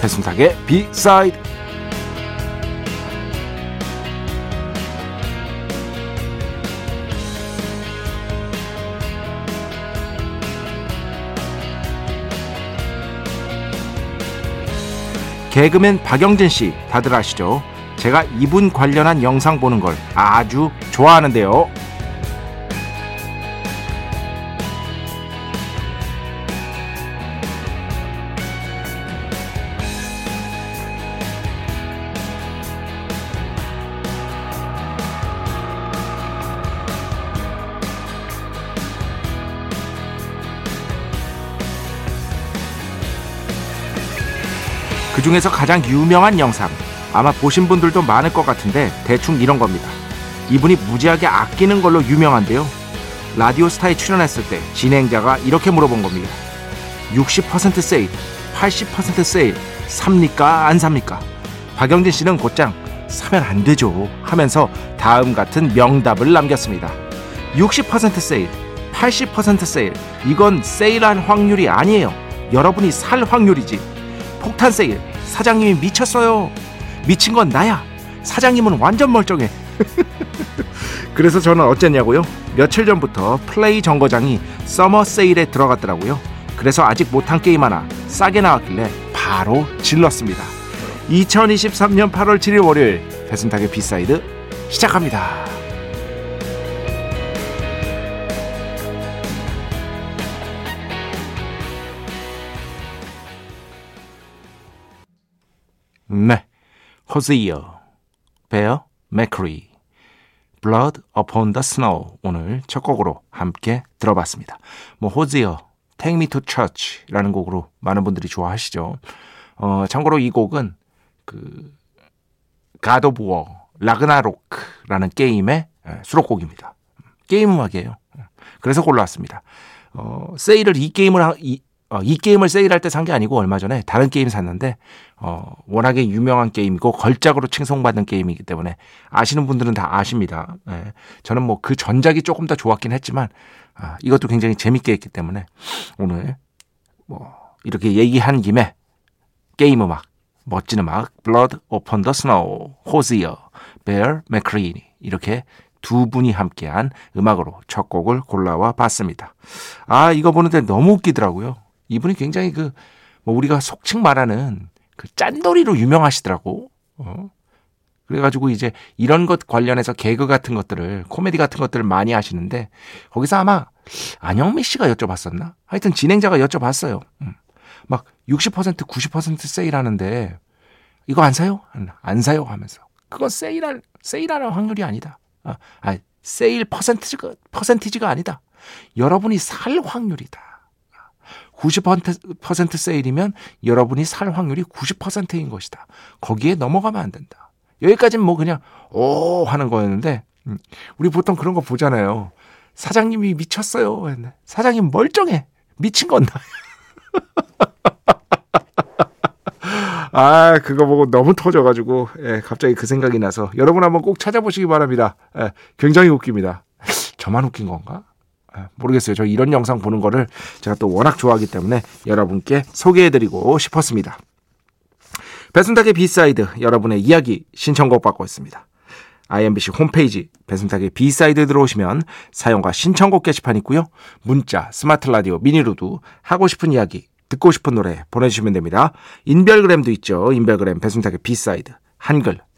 배순탁의 비사이드 개그맨 박영진 씨 다들 아시죠? 제가 이분 관련한 영상 보는 걸 아주 좋아하는데요. 중에서 가장 유명한 영상 아마 보신 분들도 많을 것 같은데 대충 이런 겁니다. 이분이 무지하게 아끼는 걸로 유명한데요. 라디오 스타에 출연했을 때 진행자가 이렇게 물어본 겁니다. 60% 세일, 80% 세일, 삽니까? 안 삽니까? 박영진 씨는 곧장 사면 안 되죠 하면서 다음 같은 명답을 남겼습니다. 60% 세일, 80% 세일, 이건 세일한 확률이 아니에요. 여러분이 살 확률이지. 폭탄 세일, 사장님이 미쳤어요. 미친 건 나야. 사장님은 완전 멀쩡해. 그래서 저는 어쨌냐고요? 며칠 전부터 플레이 정거장이 summer sale에 들어갔더라고요. 그래서 아직 못한 게임 하나 싸게 나왔길래 바로 질렀습니다. 2023년 8월 7일 월요일 배순탁의 B side 시작합니다. 네, 호즈이어, 베어, 맥크리, Blood Upon the Snow 오늘 첫 곡으로 함께 들어봤습니다. 뭐 호즈이어, Take Me to Church라는 곡으로 많은 분들이 좋아하시죠. 어, 참고로 이 곡은 그 God of War, 라그나로크라는 게임의 수록곡입니다. 게임 음악이에요. 그래서 골라왔습니다. 어, 세일을 이 게임을 하, 이, 어, 이 게임을 세일할 때 산 게 아니고 얼마 전에 다른 게임 샀는데 어, 워낙에 유명한 게임이고 걸작으로 칭송받는 게임이기 때문에 아시는 분들은 다 아십니다. 예. 저는 뭐 그 전작이 조금 더 좋았긴 했지만 아, 이것도 굉장히 재밌게 했기 때문에 오늘 뭐 이렇게 얘기한 김에 게임 음악 멋진 음악 Blood Upon the Snow, 호즈이어, 베어 맥크리니 이렇게 두 분이 함께한 음악으로 첫 곡을 골라와 봤습니다. 아 이거 보는데 너무 웃기더라고요. 이분이 굉장히 그, 뭐 우리가 속칭 말하는 그 짠돌이로 유명하시더라고. 어? 그래가지고 이제 이런 것 관련해서 개그 같은 것들을, 코미디 같은 것들을 많이 하시는데, 거기서 아마 안영미 씨가 여쭤봤었나? 하여튼 진행자가 여쭤봤어요. 음. 막 60%, 90% 세일하는데, 이거 안 사요? 안 사요? 하면서. 그건 세일할, 세일할 확률이 아니다. 아, 아 세일 퍼센티지가, 퍼센티지가 아니다. 여러분이 살 확률이다. 90% 세일이면 여러분이 살 확률이 90%인 것이다. 거기에 넘어가면 안 된다. 여기까지는 뭐 그냥 오 하는 거였는데 음, 우리 보통 그런 거 보잖아요. 사장님이 미쳤어요. 사장님 멀쩡해. 미친 건 나. 아, 그거 보고 너무 터져가지고, 예, 갑자기 그 생각이 나서, 여러분 한번 꼭 찾아보시기 바랍니다. 예, 굉장히 웃깁니다. 저만 웃긴 건가? 예, 모르겠어요. 저 이런 영상 보는 거를 제가 또 워낙 좋아하기 때문에 여러분께 소개해드리고 싶었습니다. 배순탁의 B side 여러분의 이야기 신청곡 받고 있습니다. IMBC 홈페이지 배순탁의 B side 들어오시면 사연과 신청곡 게시판 있고요. 문자, 스마트 라디오, 미니로도 하고 싶은 이야기, 듣고 싶은 노래 보내주시면 됩니다. 인별그램도 있죠. 인별그램 배순탁의 B side 한글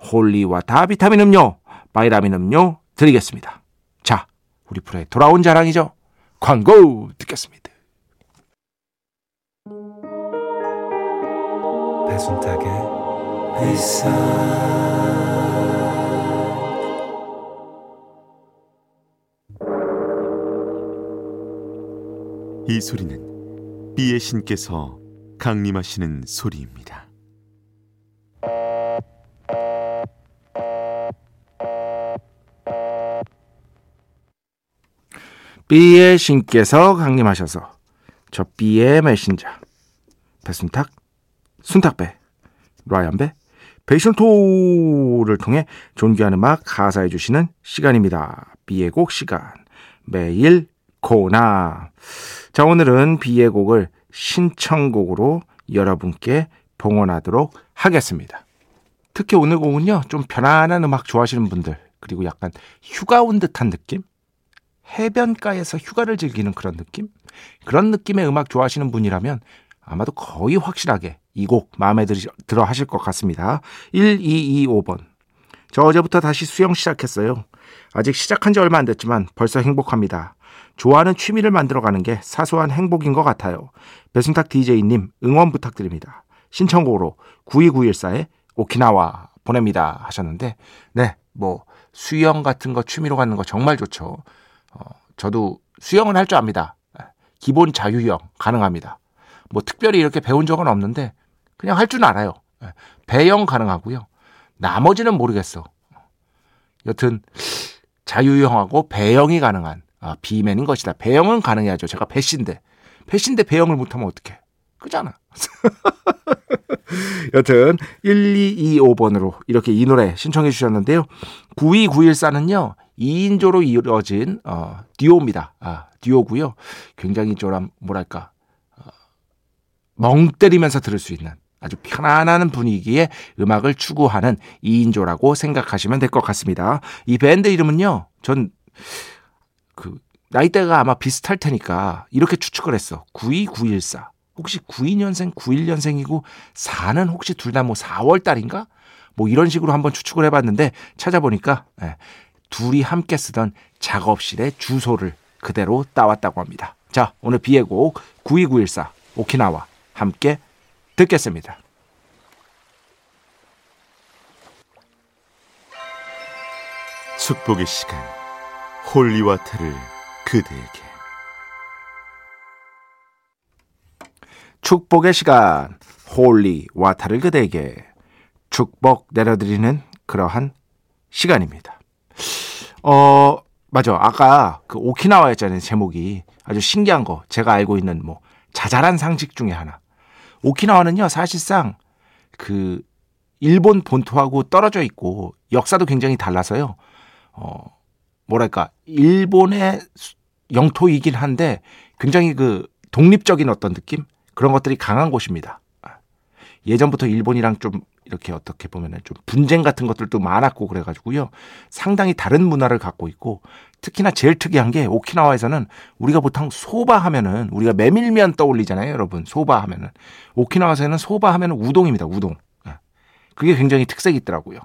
holy water 비타민 음료, 바이라민 음료 드리겠습니다. 자, 우리 프로에 돌아온 자랑이죠. 광고 듣겠습니다. 배순탁의 회사 이 소리는 비의 신께서 강림하시는 소리입니다. B의 신께서 강림하셔서 저 B의 메신저 배순탁, 순탁배, 라이언배, 베이션토를 통해 존귀한 음악 가사해 주시는 시간입니다. B의 곡 시간 매일 코나 자 오늘은 B의 곡을 신청곡으로 여러분께 봉헌하도록 하겠습니다. 특히 오늘 곡은요 좀 편안한 음악 좋아하시는 분들 그리고 약간 휴가 온 듯한 느낌 해변가에서 휴가를 즐기는 그런 느낌? 그런 느낌의 음악 좋아하시는 분이라면 아마도 거의 확실하게 이 곡 마음에 들어 하실 것 같습니다. 1225번. 저 어제부터 다시 수영 시작했어요. 아직 시작한 지 얼마 안 됐지만 벌써 행복합니다. 좋아하는 취미를 만들어가는 게 사소한 행복인 것 같아요. 배순탁 DJ님 응원 부탁드립니다. 신청곡으로 92914의 오키나와 보냅니다 하셨는데 네, 뭐 수영 같은 거 취미로 갖는 거 정말 좋죠. 어, 저도 수영은 할 줄 압니다. 기본 자유형 가능합니다. 뭐 특별히 이렇게 배운 적은 없는데 그냥 할 줄 알아요. 배영 가능하고요. 나머지는 모르겠어. 여튼 자유형하고 배영이 가능한 아, 비맨인 것이다. 배영은 가능해야죠. 제가 배신데 배신데 배영을 못하면 어떡해. 그잖아. 여튼 1225번으로 이렇게 이 노래 신청해 주셨는데요. 9291사는요. 2인조로 이루어진 어, 듀오입니다. 아, 듀오고요. 굉장히 좀 뭐랄까 어, 멍 때리면서 들을 수 있는 아주 편안한 분위기의 음악을 추구하는 2인조라고 생각하시면 될 것 같습니다. 이 밴드 이름은요. 전 그 나이대가 아마 비슷할 테니까 이렇게 추측을 했어. 92914. 혹시 92년생, 91년생이고 4는 혹시 둘 다 뭐 4월 달인가? 뭐 이런 식으로 한번 추측을 해봤는데 찾아보니까 예, 둘이 함께 쓰던 작업실의 주소를 그대로 따왔다고 합니다. 자, 오늘 B의 곡 92914 오키나와 함께 듣겠습니다. 축복의 시간 holy water를 그대에게 축복의 시간 holy water를 그대에게 축복 내려드리는 그러한 시간입니다. 어, 맞아. 아까 그 오키나와였잖아요. 제목이. 아주 신기한 거. 제가 알고 있는 뭐 자잘한 상식 중에 하나. 오키나와는요, 사실상 그 일본 본토하고 떨어져 있고 역사도 굉장히 달라서요. 어, 뭐랄까. 일본의 영토이긴 한데 굉장히 그 독립적인 어떤 느낌? 그런 것들이 강한 곳입니다. 예전부터 일본이랑 좀 이렇게 어떻게 보면은 좀 분쟁 같은 것들도 많았고 그래가지고요. 상당히 다른 문화를 갖고 있고 특히나 제일 특이한 게 오키나와에서는 우리가 보통 소바 하면은 우리가 메밀면 떠올리잖아요, 여러분. 소바 하면은 오키나와에서는 소바 하면은 우동입니다, 우동. 예. 그게 굉장히 특색이 있더라고요.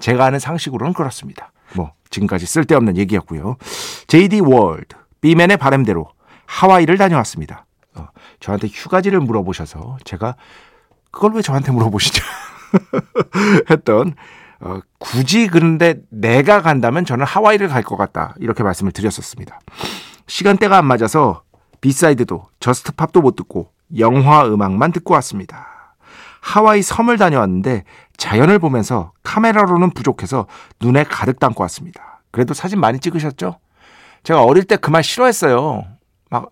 제가 아는 상식으로는 그렇습니다. 뭐 지금까지 쓸데없는 얘기였고요. JD 월드 비맨의 바램대로 하와이를 다녀왔습니다. 어, 저한테 휴가지를 물어보셔서 제가 그걸 왜 저한테 물어보시죠? 했던 어, 굳이 그런데 내가 간다면 저는 하와이를 갈 것 같다 이렇게 말씀을 드렸었습니다. 시간대가 안 맞아서 B side도 Just Pop도 못 듣고 영화 음악만 듣고 왔습니다. 하와이 섬을 다녀왔는데 자연을 보면서 카메라로는 부족해서 눈에 가득 담고 왔습니다. 그래도 사진 많이 찍으셨죠? 제가 어릴 때 그 말 싫어했어요. 막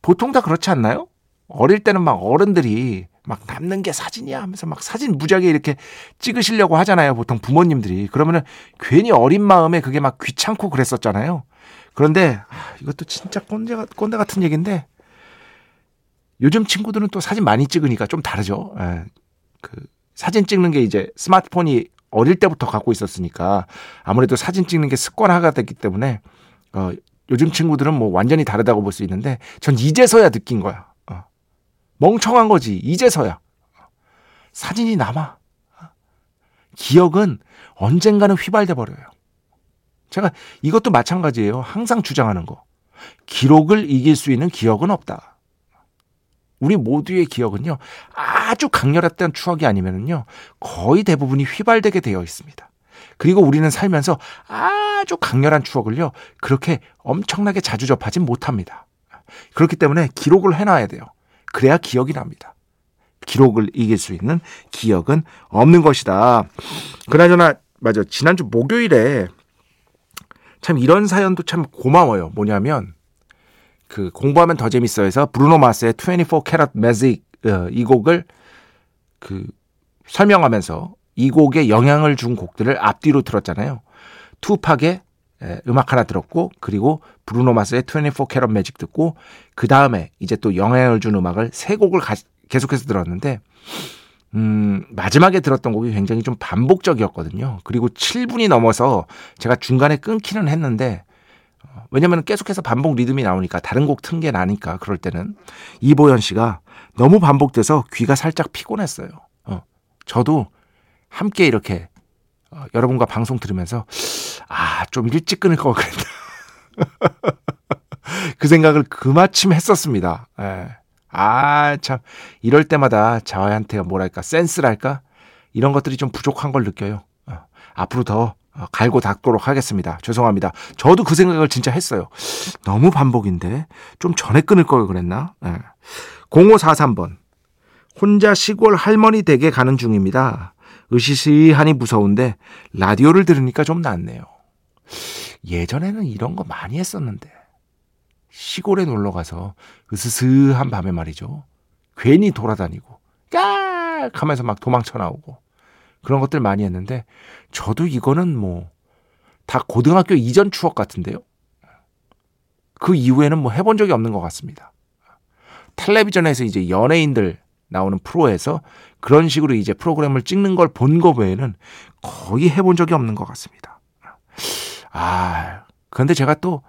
보통 다 그렇지 않나요? 어릴 때는 막 어른들이 막 남는 게 사진이야 하면서 막 사진 무지하게 이렇게 찍으시려고 하잖아요. 보통 부모님들이. 그러면은 괜히 어린 마음에 그게 막 귀찮고 그랬었잖아요. 그런데 아, 이것도 진짜 꼰대, 꼰대 같은 얘기인데 요즘 친구들은 또 사진 많이 찍으니까 좀 다르죠. 예. 그 사진 찍는 게 이제 스마트폰이 어릴 때부터 갖고 있었으니까 아무래도 사진 찍는 게 습관화가 됐기 때문에 어, 요즘 친구들은 뭐 완전히 다르다고 볼 수 있는데 전 이제서야 느낀 거야. 어. 멍청한 거지. 이제서야. 사진이 남아. 기억은 언젠가는 휘발돼 버려요. 제가 이것도 마찬가지예요. 항상 주장하는 거. 기록을 이길 수 있는 기억은 없다. 우리 모두의 기억은요, 아주 강렬했던 추억이 아니면요, 거의 대부분이 휘발되게 되어 있습니다. 그리고 우리는 살면서 아주 강렬한 추억을요, 그렇게 엄청나게 자주 접하진 못합니다. 그렇기 때문에 기록을 해놔야 돼요. 그래야 기억이 납니다. 기록을 이길 수 있는 기억은 없는 것이다. 그나저나, 맞아. 지난주 목요일에 참 이런 사연도 참 고마워요. 뭐냐면, 그 공부하면 더 재밌어 해서 브루노 마스의 24 캐럿 매직 이 곡을 그 설명하면서 이 곡에 영향을 준 곡들을 앞뒤로 들었잖아요. 투팍의 음악 하나 들었고 그리고 브루노 마스의 24 캐럿 매직 듣고 그 다음에 이제 또 영향을 준 음악을 세 곡을 가, 계속해서 들었는데 음, 마지막에 들었던 곡이 굉장히 좀 반복적이었거든요. 그리고 7분이 넘어서 제가 중간에 끊기는 했는데 왜냐면 계속해서 반복 리듬이 나오니까 다른 곡 튼 게 나니까 그럴 때는 이보연 씨가 너무 반복돼서 귀가 살짝 피곤했어요. 어. 저도 함께 이렇게 어, 여러분과 방송 들으면서 아, 좀 일찍 끊을 거 그랬다. 그 생각을 그마침 했었습니다. 예. 아, 참. 이럴 때마다 저한테 뭐랄까, 센스랄까? 이런 것들이 좀 부족한 걸 느껴요. 어. 앞으로 더 어, 갈고 닦도록 하겠습니다. 죄송합니다. 저도 그 생각을 진짜 했어요. 너무 반복인데 좀 전에 끊을 걸 그랬나? 네. 0543번 혼자 시골 할머니 댁에 가는 중입니다. 으시시하니 무서운데 라디오를 들으니까 좀 낫네요. 예전에는 이런 거 많이 했었는데 시골에 놀러 가서 으스스한 밤에 말이죠. 괜히 돌아다니고 깍 하면서 막 도망쳐 나오고 그런 것들 많이 했는데 저도 이거는 뭐 다 고등학교 이전 추억 같은데요. 그 이후에는 뭐 해본 적이 없는 것 같습니다. 텔레비전에서 이제 연예인들 나오는 프로에서 그런 식으로 이제 프로그램을 찍는 걸 본 거 외에는 거의 해본 적이 없는 것 같습니다. 아, 그런데 제가 또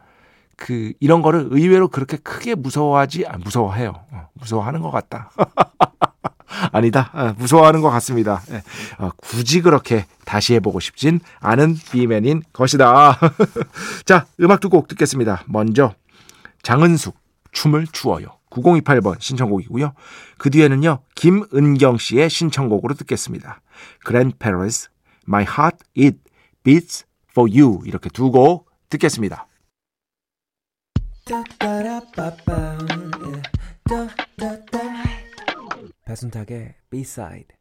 그 이런 거를 의외로 그렇게 크게 무서워하지 아, 무서워해요. 어, 무서워하는 것 같다. 아니다. 아, 무서워하는 것 같습니다. 예. 어, 굳이 그렇게 다시 해보고 싶진 않은 비맨인 것이다. 자, 음악 두 곡 듣겠습니다. 먼저 장은숙 춤을 추어요. 9028번 신청곡이고요. 그 뒤에는요. 김은경 씨의 신청곡으로 듣겠습니다. Grand Paris, My Heart It Beats For You. 이렇게 두 곡 듣겠습니다. 배순탁의 B-side.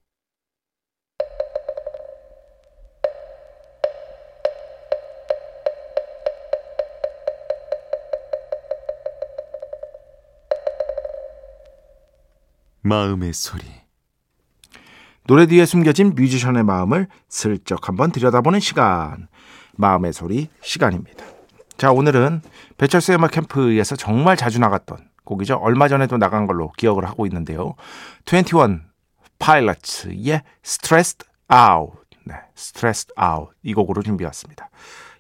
마음의 소리 노래 뒤에 숨겨진 뮤지션의 마음을 슬쩍 한번 들여다보는 시간. 마음의 소리 시간입니다. 자, 오늘은 배철수의 음악 캠프에서 정말 자주 나갔던 곡이죠. 얼마 전에도 나간 걸로 기억을 하고 있는데요. 21 Pilots의 Stressed Out. 네, Stressed Out. 이 곡으로 준비했습니다.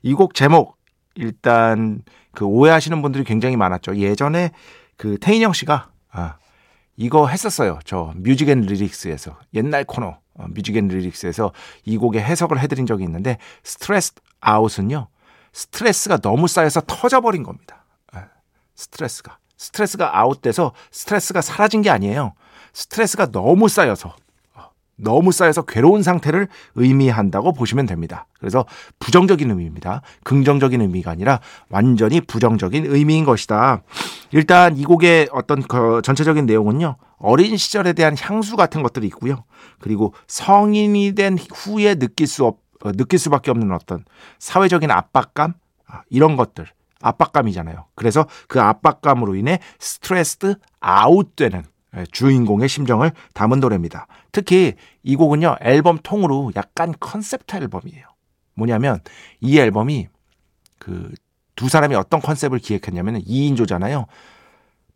이 곡 제목 일단 그 오해하시는 분들이 굉장히 많았죠. 예전에 그 태인영 씨가 아, 이거 했었어요. 저 Music and Lyrics에서 옛날 코너 어, Music and Lyrics에서 이 곡의 해석을 해드린 적이 있는데 Stressed Out은요 스트레스가 너무 쌓여서 터져버린 겁니다. 예, 스트레스가 스트레스가 아웃돼서 스트레스가 사라진 게 아니에요. 스트레스가 너무 쌓여서 어, 너무 쌓여서 괴로운 상태를 의미한다고 보시면 됩니다. 그래서 부정적인 의미입니다. 긍정적인 의미가 아니라 완전히 부정적인 의미인 것이다. 일단 이 곡의 어떤 그 전체적인 내용은요. 어린 시절에 대한 향수 같은 것들이 있고요. 그리고 성인이 된 후에 느낄 수 없, 어, 느낄 수밖에 없는 어떤 사회적인 압박감 아, 이런 것들 압박감이잖아요. 그래서 그 압박감으로 인해 stressed out되는 예, 주인공의 심정을 담은 노래입니다. 특히 이 곡은요, 앨범 통으로 약간 컨셉트 앨범이에요. 뭐냐면 이 앨범이 그 두 사람이 어떤 컨셉을 기획했냐면 2인조잖아요.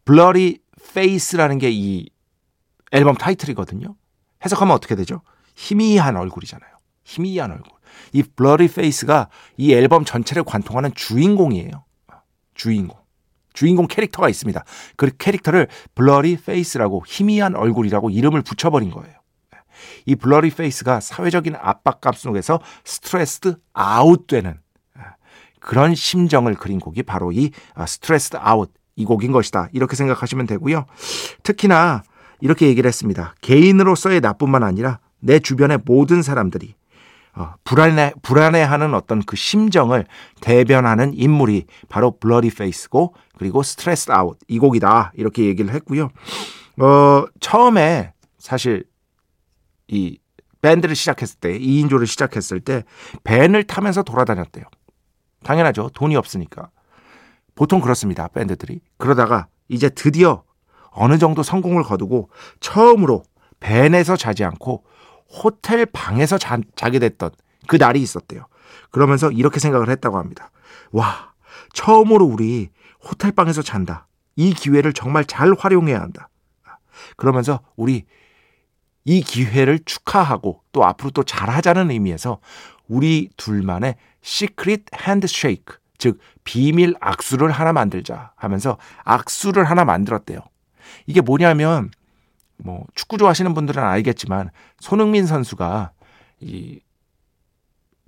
Blurryface라는 게 이 앨범 타이틀이거든요. 해석하면 어떻게 되죠? 희미한 얼굴이잖아요. 희미한 얼굴. 이 Blurryface가 이 앨범 전체를 관통하는 주인공이에요. 주인공. 주인공 캐릭터가 있습니다. 그 캐릭터를 Blurryface라고 희미한 얼굴이라고 이름을 붙여버린 거예요. 이 Blurryface가 사회적인 압박감 속에서 stressed out되는 그런 심정을 그린 곡이 바로 이 Stressed Out 이 곡인 것이다. 이렇게 생각하시면 되고요. 특히나 이렇게 얘기를 했습니다. 개인으로서의 나뿐만 아니라 내 주변의 모든 사람들이 어, 불안해, 불안해하는 어떤 그 심정을 대변하는 인물이 바로 Blurryface고 그리고 Stressed Out 이 곡이다 이렇게 얘기를 했고요. 어, 처음에 사실 이 밴드를 시작했을 때 2인조를 시작했을 때 밴을 타면서 돌아다녔대요. 당연하죠. 돈이 없으니까. 보통 그렇습니다. 밴드들이. 그러다가 이제 드디어 어느 정도 성공을 거두고 처음으로 밴에서 자지 않고 호텔 방에서 자, 자게 됐던 그 날이 있었대요. 그러면서 이렇게 생각을 했다고 합니다. 와, 처음으로 우리 호텔 방에서 잔다. 이 기회를 정말 잘 활용해야 한다. 그러면서 우리 이 기회를 축하하고 또 앞으로 또 잘하자는 의미에서 우리 둘만의 시크릿 핸드쉐이크, 즉 비밀 악수를 하나 만들자 하면서 악수를 하나 만들었대요. 이게 뭐냐면 뭐 축구 좋아하시는 분들은 알겠지만 손흥민 선수가 이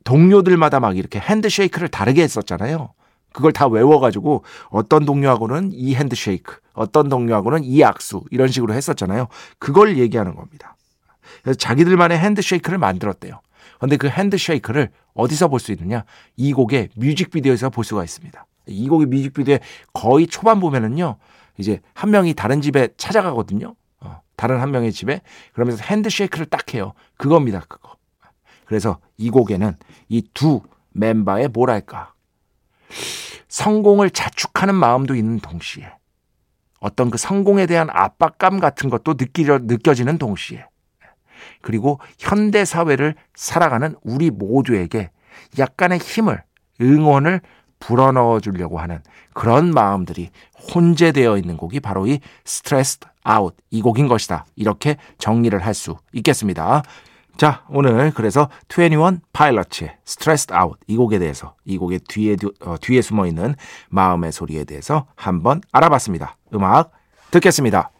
동료들마다 막 이렇게 핸드쉐이크를 다르게 했었잖아요. 그걸 다 외워가지고 어떤 동료하고는 이 핸드쉐이크, 어떤 동료하고는 이 악수 이런 식으로 했었잖아요. 그걸 얘기하는 겁니다. 그래서 자기들만의 핸드쉐이크를 만들었대요. 근데 그 핸드쉐이크를 어디서 볼 수 있느냐? 이 곡의 뮤직비디오에서 볼 수가 있습니다. 이 곡의 뮤직비디오의 거의 초반 보면은요, 이제 한 명이 다른 집에 찾아가거든요. 어, 다른 한 명의 집에 그러면서 핸드쉐이크를 딱 해요. 그겁니다, 그거. 그래서 이 곡에는 이 두 멤버의 뭐랄까 성공을 자축하는 마음도 있는 동시에 어떤 그 성공에 대한 압박감 같은 것도 느끼려, 느껴지는 동시에 그리고 현대 사회를 살아가는 우리 모두에게 약간의 힘을 응원을 불어넣어 주려고 하는 그런 마음들이 혼재되어 있는 곡이 바로 이 Stressed Out 이 곡인 것이다. 이렇게 정리를 할 수 있겠습니다. 자, 오늘 그래서 21 Pilots의 Stressed Out 이 곡에 대해서 이 곡의 뒤에 어, 뒤에 숨어 있는 마음의 소리에 대해서 한번 알아봤습니다. 음악 듣겠습니다.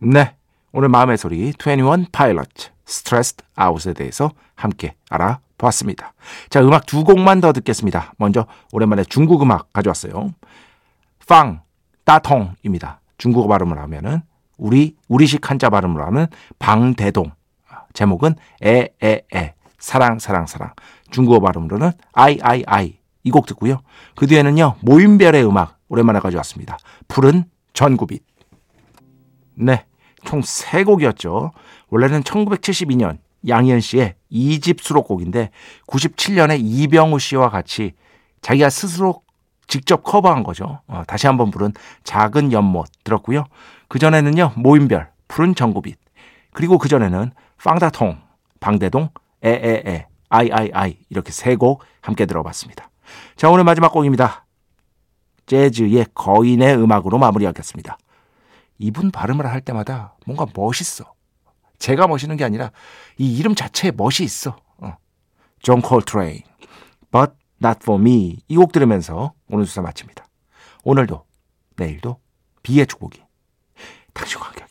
네. 오늘 마음의 소리 21 Pilots Stressed Out에 대해서 함께 알아 보았습니다. 자, 음악 두 곡만 더 듣겠습니다. 먼저 오랜만에 중국 음악 가져왔어요. 팡 따통입니다. 중국어 발음을 하면은 우리 우리식 한자 발음으로 하면 방대동. 제목은 에에에 사랑 사랑 사랑. 중국어 발음으로는 아이아이아이 이 곡 듣고요. 그 뒤에는요 모임별의 음악 오랜만에 가져왔습니다. 푸른 전구빛. 네, 총세 곡이었죠. 원래는 1972년 양희은 씨의 2집 수록곡인데 97년에 이병우 씨와 같이 자기가 스스로 직접 커버한 거죠. 어, 다시 한번 부른 작은 연못 들었고요. 그전에는요. 모임별, 푸른 전구빛. 그리고 그전에는 빵다통, 방대동, 에에에, 아이아이아이 이렇게 세 곡 함께 들어봤습니다. 자, 오늘 마지막 곡입니다. 재즈의 거인의 음악으로 마무리하겠습니다. 이분 발음을 할 때마다 뭔가 멋있어. 제가 멋있는 게 아니라 이 이름 자체에 멋이 있어. 어. 존 콜트레인, But Not For Me 이 곡 들으면서 오늘 순서 마칩니다. 오늘도 내일도 B의 축복이 당신과 함께